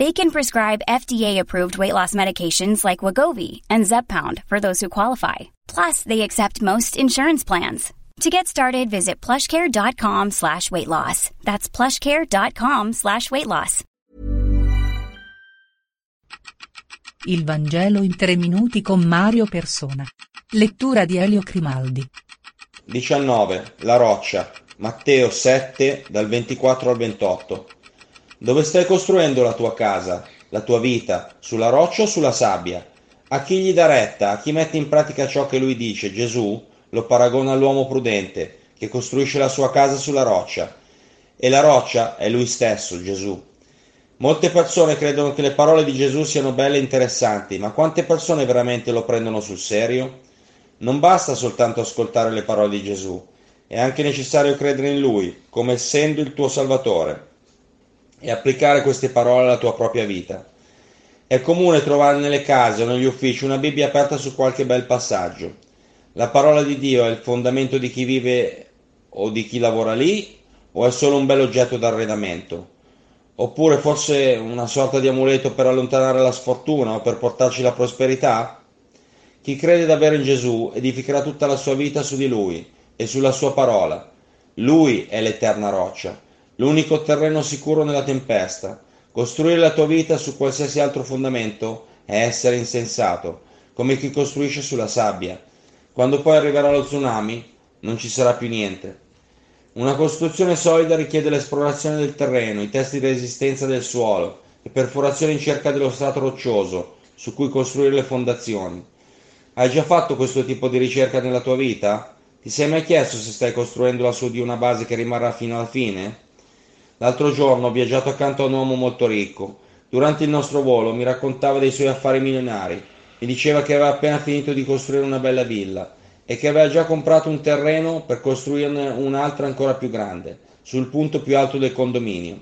They can prescribe FDA-approved weight loss medications like Wagovi and Zepbound for those who qualify. Plus, they accept most insurance plans. To get started, visit plushcare.com slash weight loss. That's plushcare.com slash weight loss. Il Vangelo in tre minuti con Mario Persona. Lettura di Elio Grimaldi. 19. La roccia. Matteo 7, dal 24 al 28. Dove stai costruendo la tua casa, la tua vita, sulla roccia o sulla sabbia? A chi gli dà retta, a chi mette in pratica ciò che lui dice, Gesù lo paragona all'uomo prudente, che costruisce la sua casa sulla roccia. E la roccia è lui stesso, Gesù. Molte persone credono che le parole di Gesù siano belle e interessanti, ma quante persone veramente lo prendono sul serio? Non basta soltanto ascoltare le parole di Gesù, è anche necessario credere in Lui, come essendo il tuo Salvatore, e applicare queste parole alla tua propria vita. È comune trovare nelle case o negli uffici una Bibbia aperta su qualche bel passaggio. La parola di Dio è il fondamento di chi vive o di chi lavora lì, o è solo un bel oggetto d'arredamento? Oppure forse una sorta di amuleto per allontanare la sfortuna o per portarci la prosperità? Chi crede davvero in Gesù edificherà tutta la sua vita su di Lui e sulla sua parola. Lui è l'eterna roccia, l'unico terreno sicuro nella tempesta. Costruire la tua vita su qualsiasi altro fondamento è essere insensato, come chi costruisce sulla sabbia. Quando poi arriverà lo tsunami, non ci sarà più niente. Una costruzione solida richiede l'esplorazione del terreno, i test di resistenza del suolo, le perforazioni in cerca dello strato roccioso su cui costruire le fondazioni. Hai già fatto questo tipo di ricerca nella tua vita? Ti sei mai chiesto se stai costruendola su di una base che rimarrà fino alla fine? L'altro giorno ho viaggiato accanto a un uomo molto ricco. Durante il nostro volo mi raccontava dei suoi affari milionari. Mi diceva che aveva appena finito di costruire una bella villa e che aveva già comprato un terreno per costruirne un'altra ancora più grande, sul punto più alto del condominio.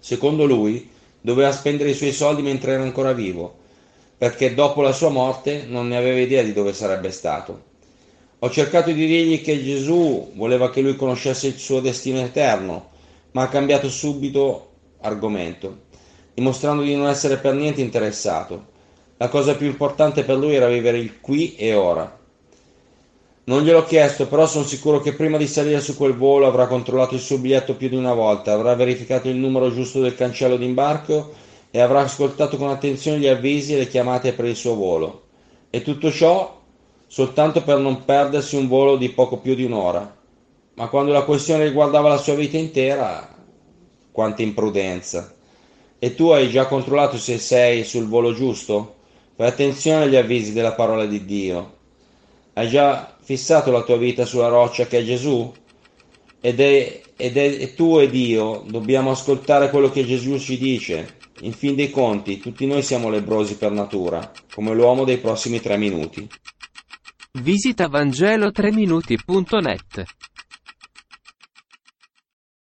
Secondo lui, doveva spendere i suoi soldi mentre era ancora vivo perché dopo la sua morte non ne aveva idea di dove sarebbe stato. Ho cercato di dirgli che Gesù voleva che lui conoscesse il suo destino eterno, ma ha cambiato subito argomento, dimostrando di non essere per niente interessato. La cosa più importante per lui era vivere il qui e ora. Non gliel'ho chiesto, però sono sicuro che prima di salire su quel volo avrà controllato il suo biglietto più di una volta, avrà verificato il numero giusto del cancello d'imbarco e avrà ascoltato con attenzione gli avvisi e le chiamate per il suo volo. E tutto ciò soltanto per non perdersi un volo di poco più di un'ora. Ma quando la questione riguardava la sua vita intera, quanta imprudenza. E tu hai già controllato se sei sul volo giusto? Fai attenzione agli avvisi della parola di Dio. Hai già fissato la tua vita sulla roccia che è Gesù? Ed è, ed è tu ed io dobbiamo ascoltare quello che Gesù ci dice in fin dei conti, tutti noi siamo lebbrosi per natura, come l'uomo dei prossimi tre minuti. Visita Vangelo3minuti.net